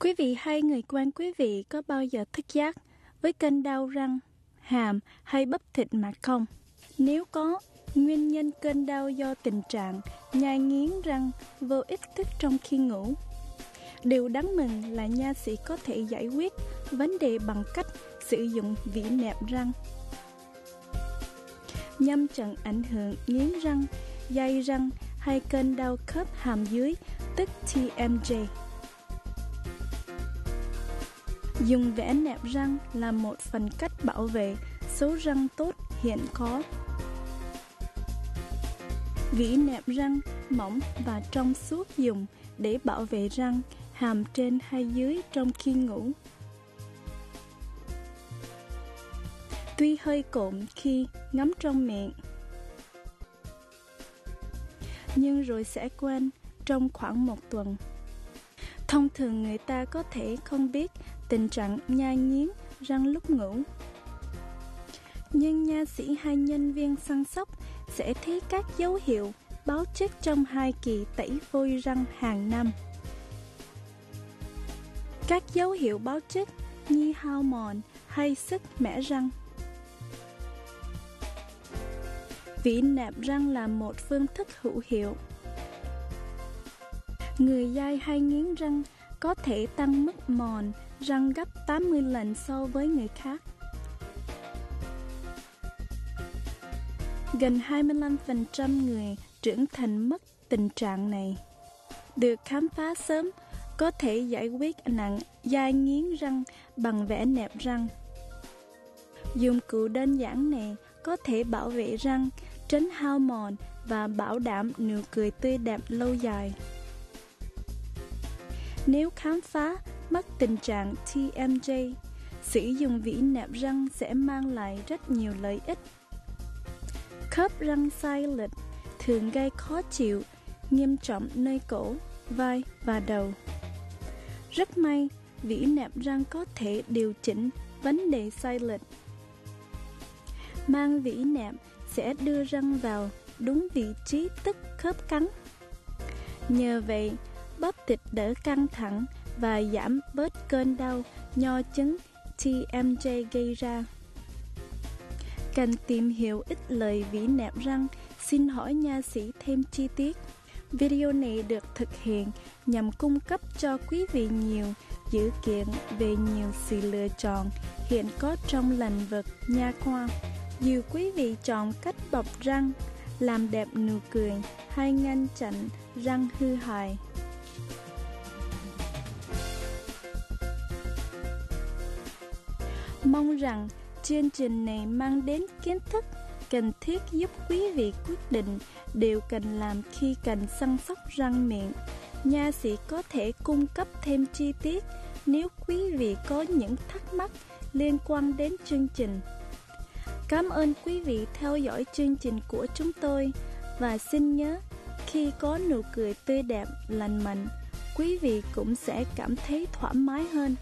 Quý vị hay người quen quý vị có bao giờ thức giác với cơn đau răng, hàm hay bắp thịt mà không? Nếu có, nguyên nhân cơn đau do tình trạng nhai nghiến răng vô ích thức trong khi ngủ. Điều đáng mừng là nha sĩ có thể giải quyết vấn đề bằng cách sử dụng vỉ nẹp răng. Nhằm chặn ảnh hưởng nghiến răng, dây răng hay cơn đau khớp hàm dưới, tức TMJ. Dùng vẽ nẹp răng là một phần cách bảo vệ số răng tốt hiện có. Vĩ nẹp răng mỏng và trong suốt dùng để bảo vệ răng hàm trên hay dưới trong khi ngủ. Tuy hơi cộm khi ngắm trong miệng, nhưng rồi sẽ quen trong khoảng một tuần. Thông thường người ta có thể không biết tình trạng nhai nghiến, răng lúc ngủ. Nhưng nha sĩ hay nhân viên săn sóc sẽ thấy các dấu hiệu báo trước trong hai kỳ tẩy vôi răng hàng năm. Các dấu hiệu báo trước như hao mòn hay sức mẻ răng. Vỉ nẹp răng là một phương thức hữu hiệu. Người dai hay nghiến răng có thể tăng mức mòn răng gấp 80 lần so với người khác. Gần 25% người trưởng thành mất tình trạng này. Được khám phá sớm, có thể giải quyết nặng dai nghiến răng bằng vẽ nẹp răng. Dụng cụ đơn giản này có thể bảo vệ răng, tránh hao mòn và bảo đảm nụ cười tươi đẹp lâu dài. Nếu khám phá mất tình trạng TMJ, sử dụng vỉ nẹp răng sẽ mang lại rất nhiều lợi ích. Khớp răng sai lệch thường gây khó chịu, nghiêm trọng nơi cổ, vai và đầu. Rất may, vỉ nẹp răng có thể điều chỉnh vấn đề sai lệch. Mang vỉ nẹp sẽ đưa răng vào đúng vị trí tức khớp cắn. Nhờ vậy, bắp thịt đỡ căng thẳng và giảm bớt cơn đau nho chứng TMJ gây ra. Cần tìm hiểu ít lời vỉ nẹp răng, xin hỏi nha sĩ thêm chi tiết. Video này được thực hiện nhằm cung cấp cho quý vị nhiều dữ kiện về nhiều sự lựa chọn hiện có trong lĩnh vực nha khoa. Dù quý vị chọn cách bọc răng, làm đẹp nụ cười hay ngăn chặn răng hư hại. Mong rằng chương trình này mang đến kiến thức cần thiết giúp quý vị quyết định điều cần làm khi cần săn sóc răng miệng. Nha sĩ có thể cung cấp thêm chi tiết nếu quý vị có những thắc mắc liên quan đến chương trình. Cảm ơn quý vị theo dõi chương trình của chúng tôi và xin nhớ khi có nụ cười tươi đẹp, lành mạnh, quý vị cũng sẽ cảm thấy thoải mái hơn.